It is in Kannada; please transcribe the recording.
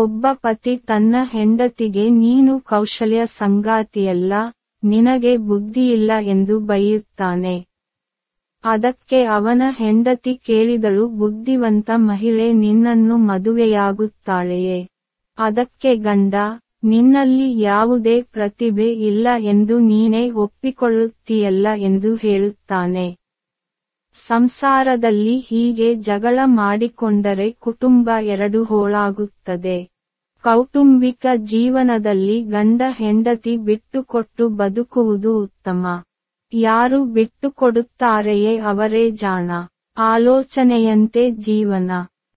ಒಬ್ಬ ಪತಿ ತನ್ನ ಹೆಂಡತಿಗೆ, ನೀನು ಕೌಶಲ್ಯ ಸಂಗಾತಿಯಲ್ಲ, ನಿನಗೆ ಬುದ್ಧಿಯಿಲ್ಲ ಎಂದು ಬೈಯುತ್ತಾನೆ. ಅದಕ್ಕೆ ಅವನ ಹೆಂಡತಿ ಕೇಳಿದಳು, ಬುದ್ಧಿವಂತ ಮಹಿಳೆ, ನಿನ್ನನ್ನು ಮದುವೆಯಾಗುತ್ತಾಳೆಯೇ? ಅದಕ್ಕೆ ಗಂಡ, ನಿನ್ನಲ್ಲಿ ಯಾವುದೇ ಪ್ರತಿಭೆ ಇಲ್ಲ ಎಂದು ನೀನೇ ಒಪ್ಪಿಕೊಳ್ಳುತ್ತೀಯಲ್ಲ ಎಂದು ಹೇಳುತ್ತಾನೆ. ಸಂಸಾರದಲ್ಲಿ ಹೀಗೆ ಜಗಳ ಮಾಡಿಕೊಂಡರೆ ಕುಟುಂಬ ಎರಡು ಹೋಳಾಗುತ್ತದೆ ಕೌಟುಂಬಿಕ ಜೀವನದಲ್ಲಿ ಗಂಡ ಹೆಂಡತಿ ಬಿಟ್ಟುಕೊಟ್ಟು ಬದುಕುವುದು ಉತ್ತಮ. ಯಾರು ಬಿಟ್ಟುಕೊಡುತ್ತಾರೆಯೇ ಅವರೇ ಜಾಣ. ಆಲೋಚನೆಯಂತೆ ಜೀವನ.